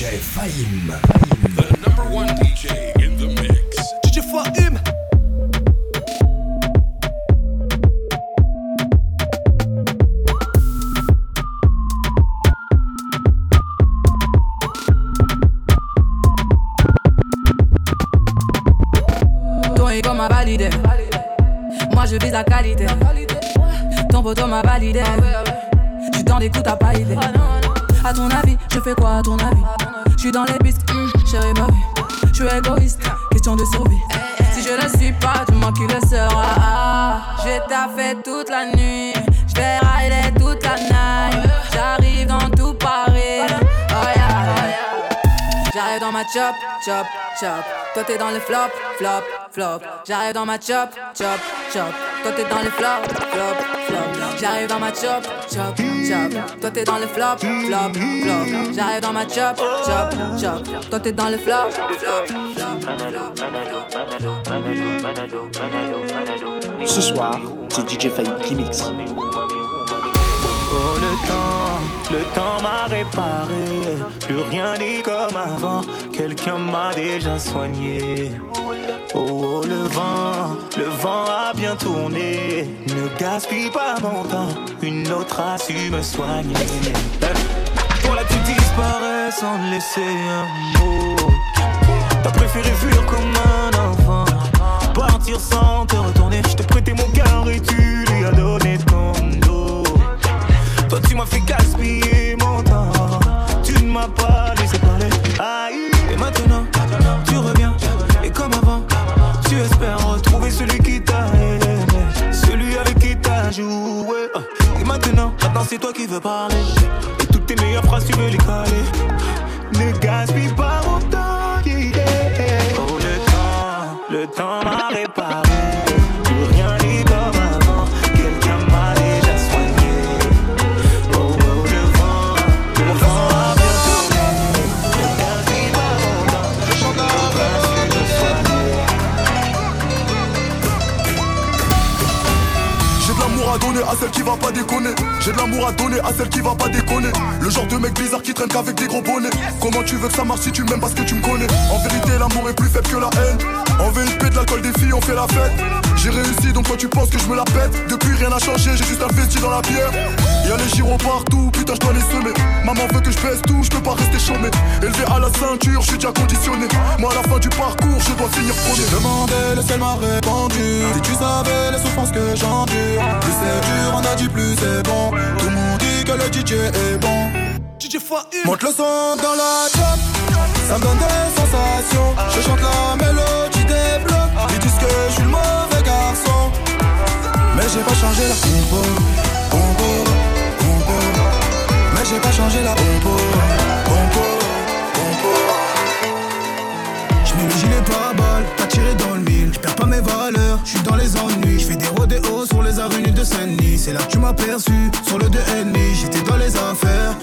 DJ Fahim. The number one DJ in the mix. DJ Fahim. Ton ego m'a validé. Moi je vise la qualité. Ton poteau m'a validé. Dans des coups, t'as pas idée. À ton avis, je fais quoi à ton avis? J'suis dans les pistes, hum, chérie ma vie. J'suis égoïste, question de survie. Si je le suis pas, tu moi qui le sera. J'ai taffé toute la nuit. Ma chop, chop, chop. Toi t'es dans le flop, flop, flop. J'arrive dans ma chop, chop, chop. Toi t'es dans le flop, flop, flop. J'arrive dans ma chop, chop, chop. Toi t'es dans le flop, flop, flop. J'arrive dans ma chop, chop, chop. Toi t'es dans le flop, flop, Ce soir, c'est DJ Fahim qui mixe. Oh le temps, le temps m'a réparé. Plus rien n'est comme avant. Quelqu'un m'a déjà soigné. Oh, oh, le vent, le vent a bien tourné. Ne gaspille pas mon temps. Une autre a su me soigner. Pour la tu disparais sans laisser un mot. T'as préféré fuir comme un enfant. Partir sans te retourner. Je t'ai prêté mon cœur et tu lui as donné ton dos. Tu m'as fait gaspiller mon temps. Tu ne m'as pas laissé parler. Aïe. Et maintenant tu reviens. Et comme avant Tu espères retrouver celui qui t'a aimé. Celui avec qui t'as joué. Et maintenant Maintenant c'est toi qui veux parler. Et toutes tes meilleures phrases tu veux les caler J'ai de l'amour à donner à celle qui va pas déconner. Le genre de mec bizarre qui traîne qu'avec des gros bonnets. Comment tu veux que ça marche si tu m'aimes parce que tu me connais? En vérité, l'amour est plus faible que la haine. En VIP, de l'alcool des filles, on fait la fête. J'ai réussi donc toi tu penses que je me la pète. Depuis rien n'a changé, j'ai juste investi dans la bière. Y'a les gyros partout, putain, je dois les semer. Maman veut que je pèse tout, je peux pas rester chômé. Élevé à la ceinture, je suis déjà conditionné. Moi, à la fin du parcours, je dois finir premier. J'ai demandé, le ciel m'a répondu. Si tu savais les souffrances que j'endure, plus c'est dur, on a dit plus c'est bon. Tout le monde dit que le DJ est bon. DJ Fahim. Monte le son dans la chop, ça me donne des sensations. Je chante la mélodie des blocs. Ils disent que je suis le mauvais garçon. Mais j'ai pas changé la compo. J'ai pas changé la compo, compo, compo. J'mets le gilet pare-balles, pas tiré dans le mille. J'perds pas mes valeurs, j'suis dans les ennuis. J'fais des rodéos sur les avenues de Saint-Denis. C'est là que tu m'as perçu, sur le 2 ennemi. J'étais dans les affaires,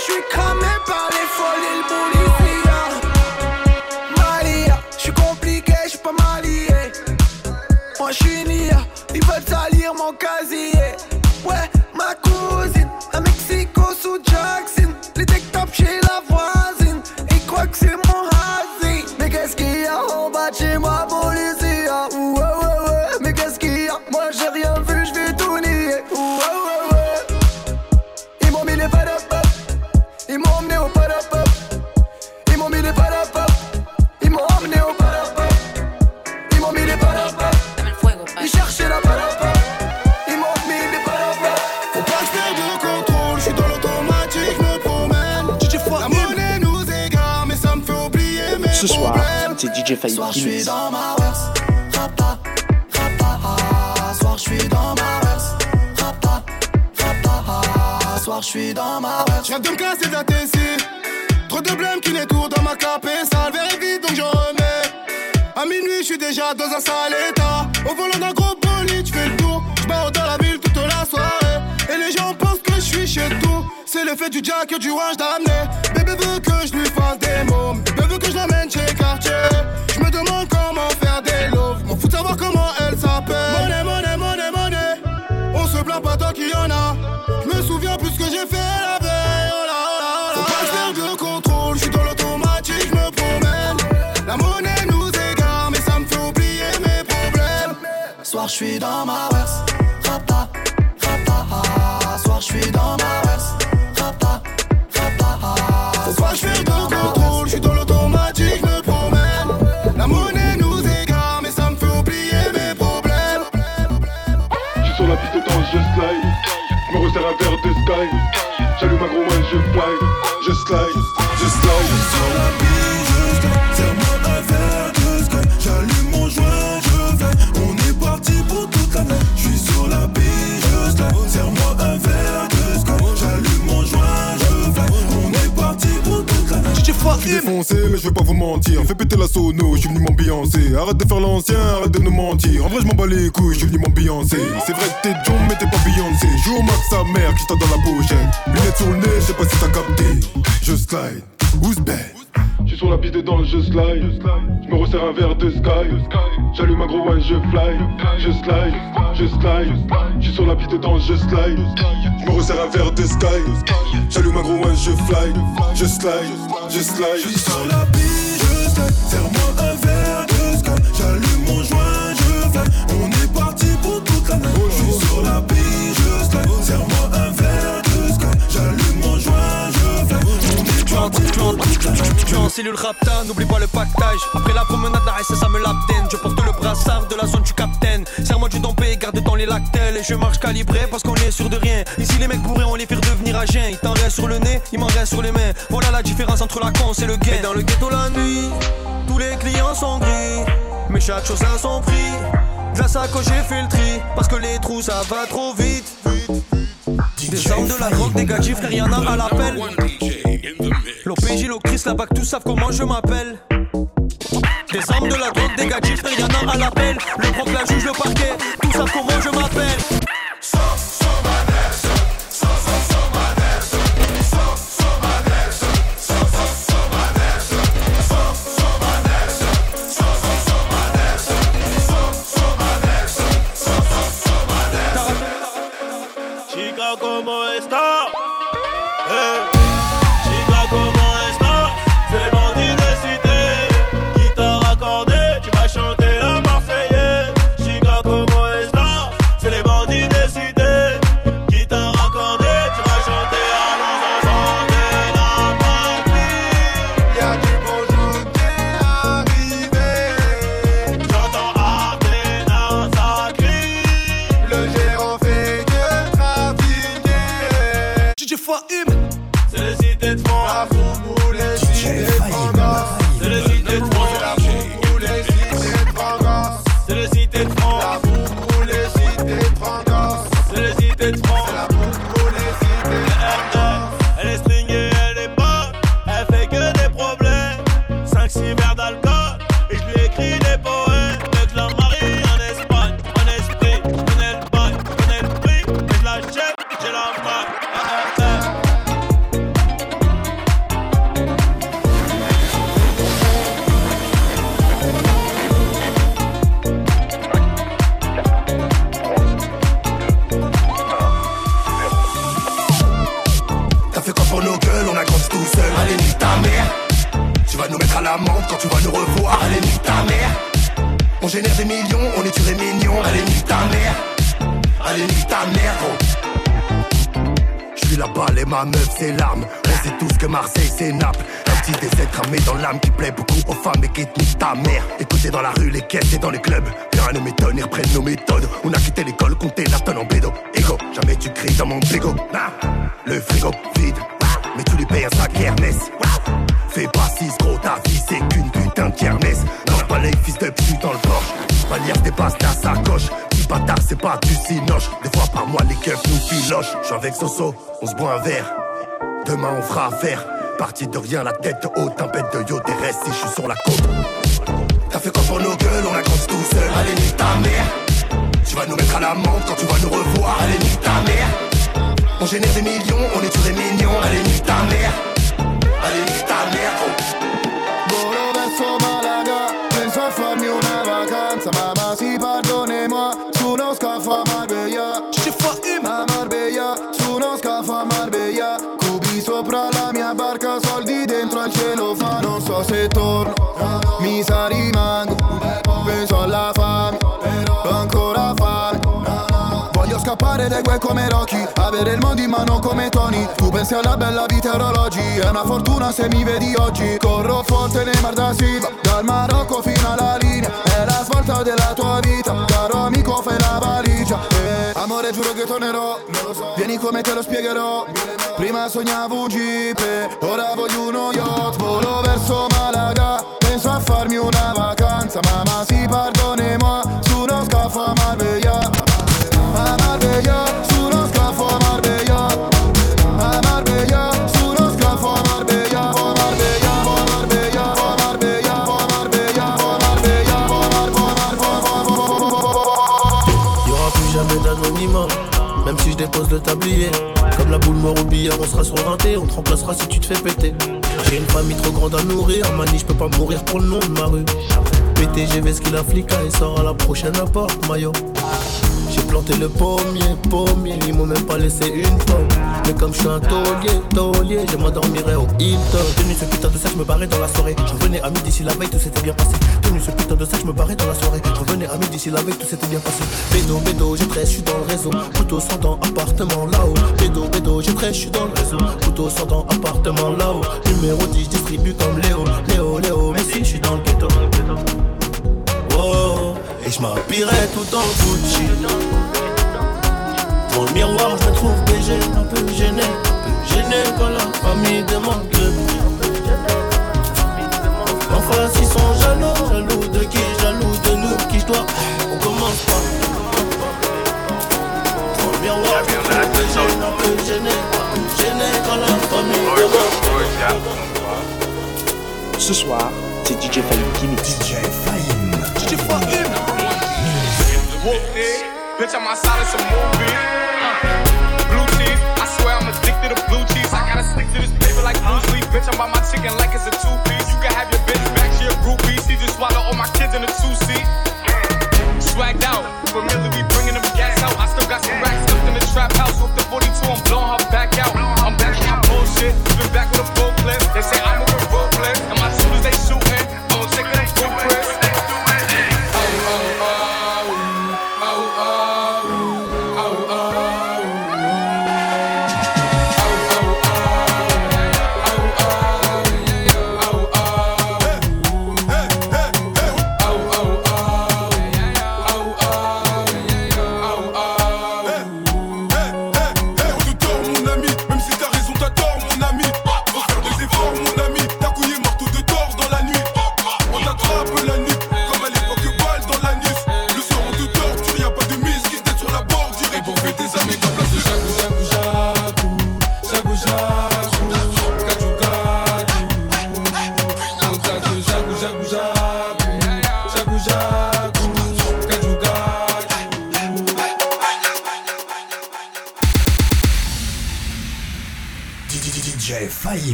poteau, j'suis c'est DJ Faye Soir, je suis dans ma verse. Rapa, rapa, ah. Soir, je suis dans ma verse. Rapa, rapa, ah. Soir, je suis dans ma verse. Je de me casser de la tessie. Trop de blême qui tout dans ma cape et ça le vide donc j'en remets. À minuit, je suis déjà dans un sale état. Au volant d'un gros bolide, je fais le tour. Je dans la ville toute la soirée. Et les gens pensent que je suis chez tout. C'est le fait du jack que du wine d'amener. Bébé veut que je lui fasse des mots. Bébé veut que je l'amène chez gros main, je fly. Je slide, je Mais je vais pas vous mentir. Fais péter la sono, je suis venu m'ambiancer. Arrête de faire l'ancien, arrête de nous mentir. En vrai, je m'en bats les couilles, je suis venu m'ambiancer. C'est vrai que t'es John, mais t'es pas Beyoncé. Joue au max sa mère qui t'a dans la pochette. Lunettes sur le nez, je sais pas si t'as capté. Je slide, who's bad? Je sur la piste de danse, je slide. Je me resserre un verre de sky. J'allume ma gros one, je fly. Je slide, je slide. Je suis sur la piste de danse, je slide. Je me resserre un verre de sky. J'allume ma gros one, je fly. Je slide, je slide. Je suis sur la piste, serre-moi un verre de sky. J'allume cellule rapta, n'oublie pas le pactage. Après la promenade, la RSS, ça me l'abdène. Je porte le brassard de la zone du capitaine. Serre-moi du dompé, garde dans les lactelles. Et je marche calibré parce qu'on est sûr de rien. Ici, les mecs bourrés, on les fait redevenir à. Il t'en reste sur le nez, il m'en reste sur les mains. Voilà la différence entre la con et le gain. Dans le ghetto la nuit, tous les clients sont gris. Mais chaque chose a son prix. De la sacoche, j'ai fait le tri. Parce que les trous, ça va trop vite. Des armes de la drogue, des gadgets, frère, y'en a à l'appel. L'OPJ, l'Ocris, la BAC, tous savent comment je m'appelle. Des armes de la drogue, des gadgets, a à l'appel. Le proc, la juge, le parquet, tous savent comment je m'appelle. Ta gros. Je suis là-bas, les ma meuf, c'est l'arme. On sait tous que Marseille, c'est Naples. Un petit décès cramé dans l'âme qui plaît beaucoup aux femmes et qui te ta mère. Écoutez dans la rue, les caisses et dans les clubs. Rien ne m'étonne, ils reprennent nos méthodes. On a quitté l'école, compté la tonne en bédo. Ego, jamais tu cries dans mon bégo. Nah. Le frigo vide, mais tu lui payes un sac Ernest. Fais pas si gros, ta vie c'est qu'une putain de kermesse. Lance pas les fils de pute dans le porche. Palière dépasse la sacoche. Petit bâtard, c'est pas du cinoche. Des fois par mois, les keufs nous filochent. J'suis avec Soso, on se boit un verre. Demain, on fera affaire. Parti de rien, la tête haute, tempête de yo, t'es resté, je suis sur la côte. T'as fait quoi pour nos gueules, on la compte tout seul. Allez, nique ta mère. Tu vas nous mettre à l'amende quand tu vas nous revoir. Allez, nique ta mère. On génère des millions, on est tous des mignons. Allez, nique ta mère. Allez, nique ta mère. Oh. Scappare dai guai come Rocky. Avere il mondo in mano come Tony. Tu pensi alla bella vita orologi. È una fortuna se mi vedi oggi. Corro forte nei Mar da Silva. Dal Marocco fino alla linea. È la svolta della tua vita. Caro amico fai la valigia. Eh, Amore giuro che tornerò. Vieni come te lo spiegherò. Prima sognavo un jeep Ora voglio uno yacht. Volo verso Malaga. Penso a farmi una vacanza. Mamma si pardonne-moi Su uno scafo a Marbella a Marbella, su uno scafo a Marbella même si je dépose le tablier. Comme la boule noire au billard, on sera sur un thé, on te remplacera si tu te fais péter. J'ai une famille trop grande à nourrir, mani, je peux pas mourir pour le nom de ma rue. PTGV, ce qu'il a flic, il sort à la prochaine porte, maillot. J'ai planté le pommier, pommier, ils m'ont même pas laissé une pomme. Mais comme je suis un taulier, taulier, je m'endormirai au Hilton. Tenu ce putain de sac, je me barrais dans la soirée. Je revenais à midi si la veille tout s'était bien passé. Tenu ce putain de sac, je me barrais dans la soirée. Je revenais à midi si la veille tout s'était bien passé. Bédo, bédo, 13, je suis dans le réseau. Couteau sans dents, appartement là-haut. Bédo, bédo, 13, je suis dans le réseau. Couteau sans dents, appartement là-haut. Numéro 10, je distribue comme Léo. Léo, Léo, mais si je suis dans le ghetto. Oh, et je m'habillerai tout en Gucci. Famille demande le prix. En face, ils sont jaloux, jaloux de qui, jaloux de nous, qui je dois. On commence pas. Un peu gêné, un peu gêné quand la famille demande. Ce soir, c'est DJ Fahim qui mixe. DJ Fahim. DJ Fahim. Bitch, I'm outside of some movie. Bitch, I'm my chicken like it's a two piece. You can have your bitch back, she a groupie. She just swallow all my kids in a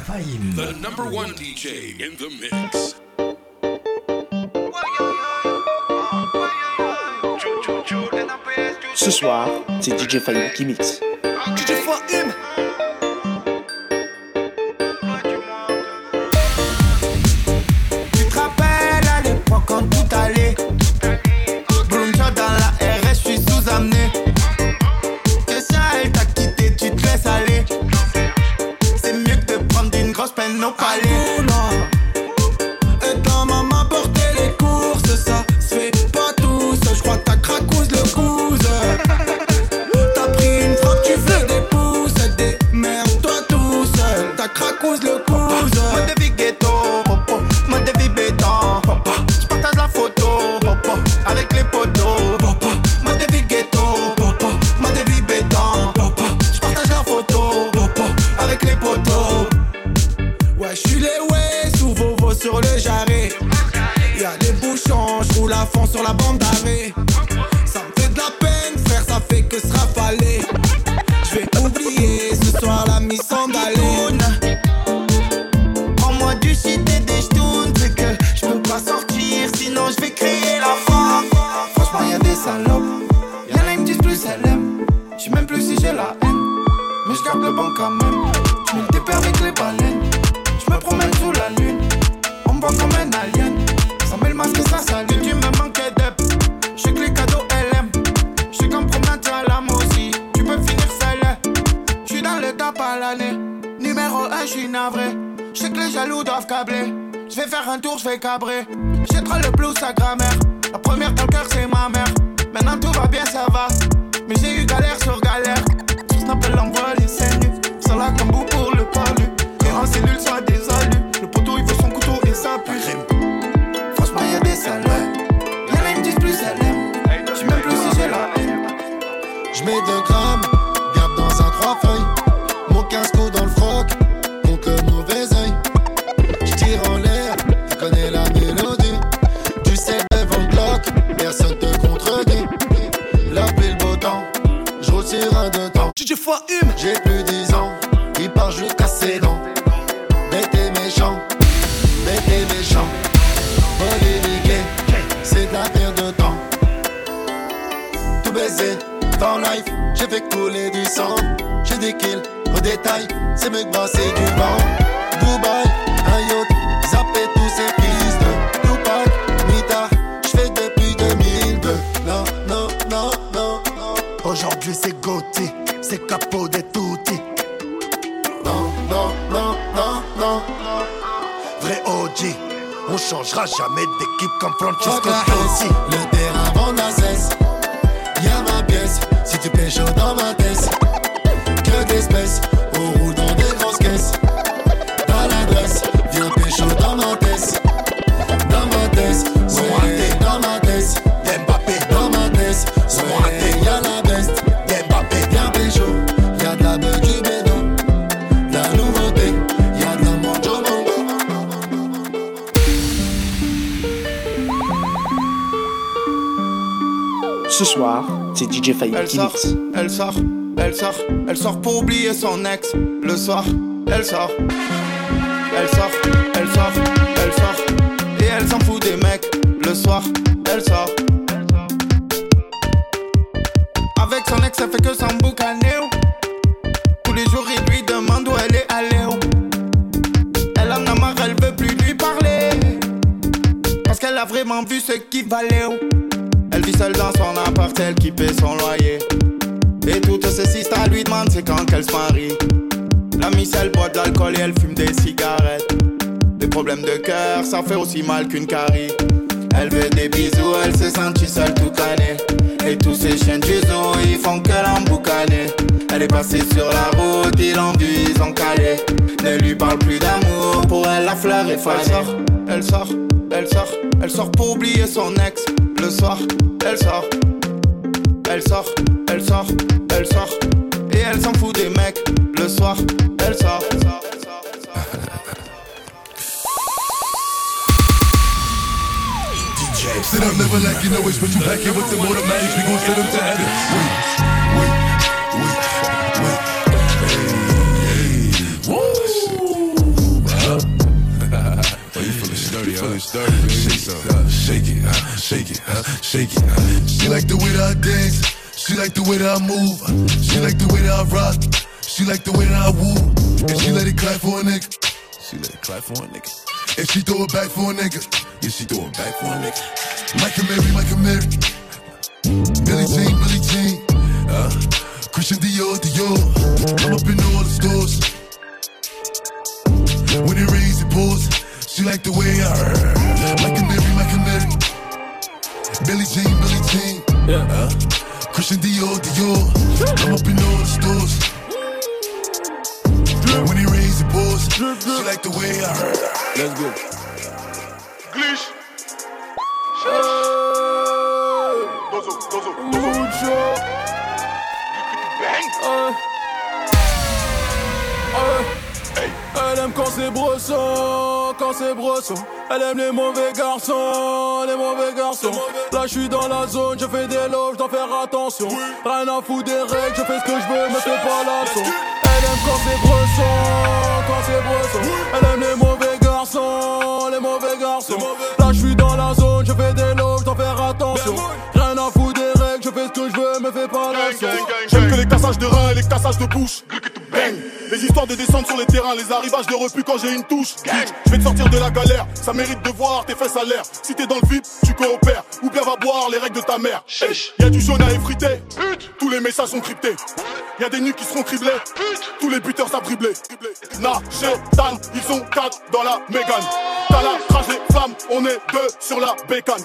Fahim. The number one DJ in the mix. Ce soir, c'est DJ Fahim qui mixe. DJ Fahim. Jaloux doivent câbler. J'vais faire un tour, j'vais cabrer. J'ai trop le blues à grammaire. La première dans le cœur, c'est ma mère. Maintenant tout va bien, ça va. Mais j'ai eu galère sur galère. Sur Snap, elle envoie les scènes. Sans la tambou pour le palu. Et en cellule, soit des. Le poteau, il veut son couteau et ça pue. Franchement, y'a des salopes. Y'en a, ils me disent plus elle aime. J'sais même plus si j'ai la haine. J'mets 2 J'ai plus 10 ans, il part jusqu'à ses dents. Bête et méchant, bête et méchant. Polémiqué, c'est de la perte de temps. Tout baiser, dans life, j'ai fait couler du sang. J'ai des kills, au détail, c'est mieux que brasser du vent. Dubaï, un yacht, zapper tous ces fils de Tupac, Mita, j'fais depuis 2002. Non, non, non, non, non. Aujourd'hui c'est Gauthier, c'est capot des toutis. Non, non, non, non, non. Vrai OG, on changera jamais d'équipe comme Francesco Totti. Le terrain vend la cesse. Y'a ma pièce, si tu pêches dans ma tête. Ce soir, c'est DJ Fahim Elle qui sort, mixe. elle sort, elle sort, elle sort pour oublier son ex. Le soir, elle sort, elle sort, elle sort, elle sort. Et elle s'en fout des mecs. Le soir, elle sort. Avec son ex, elle fait que s'emboucaner. Tous les jours, il lui demande où elle est allée. Elle en a marre, elle veut plus lui parler. Parce qu'elle a vraiment vu ce qu'il valait. Elle vit seule dans son appart, elle qui paie son loyer. Et toutes ses sisters lui demandent c'est quand qu'elle se marie. La miss elle boit de l'alcool et elle fume des cigarettes. Des problèmes de cœur, ça fait aussi mal qu'une carie. Elle veut des bisous, elle se sentit seule toute l'année. Et tous ces chiens du zoo, ils font que l'emboucaner. Elle est passée sur la route, vu, ils ont calé. Ne lui parle plus d'amour, pour elle la fleur est fanée. Elle sort, elle sort, elle sort, elle sort pour oublier son ex. Le soir, elle sort, elle sort, elle sort, elle sort. Et elle s'en fout des mecs. Le soir, elle sort, elle sort. Sit up, never like you know it's but you back here with the automatics. We gon' send them to heaven. Wait, wait, wait, wait. Hey, hey. Woo! Oh, you feeling sturdy, feeling sturdy, Shake it, shake it, uh, shake it, uh, shake it. uh. She like the way that I dance. She like the way that I move. She like the way that I rock. She like the way that I woo. And she let it clap for a nigga. She let it clap for a nigga. And she throw it back for a nigga. Yeah, she throw it back for a nigga. Michael Mary, Michael Mary. Billy Jean, Billy Jean. Uh, Christian Dior, Dior. I'm up in all the stores. When it rains, it pours. She like the way I Michael Mary, Michael Mary. Billy Jean, Billy Jean. Uh, Christian Dior, Dior. I'm up in all the stores. When it rains, it pours. She like the way I Let's go. Glitch. Elle aime quand c'est brosson, quand c'est brosson. Elle aime les mauvais garçons, les mauvais garçons. Là, je suis dans la zone, je fais des loges, dois faire attention. Rien à foutre des règles, je fais ce que je veux, me fais pas la son. Elle aime quand c'est brosson, quand c'est brosson. Elle aime les mauvais garçons, les mauvais garçons. Là, je suis dans la zone, je fais des loges, de bouche. Bang Les histoires de descente sur les terrains, les arrivages de refus quand j'ai une touche. Je vais te sortir de la galère, ça mérite de voir tes fesses à l'air. Si t'es dans le vide, tu coopères. Ou bien va boire les règles de ta mère. Y a du jaune à effriter, tous les messages sont cryptés. Y a des nuits qui seront criblés, tous les buteurs savent dribbler. Na, Dan, ils sont quatre dans la Mégane. T'as la rage, les flammes, on est deux sur la bécane.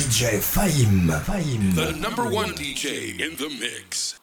DJ Fahim. Fahim. The number one DJ in the mix.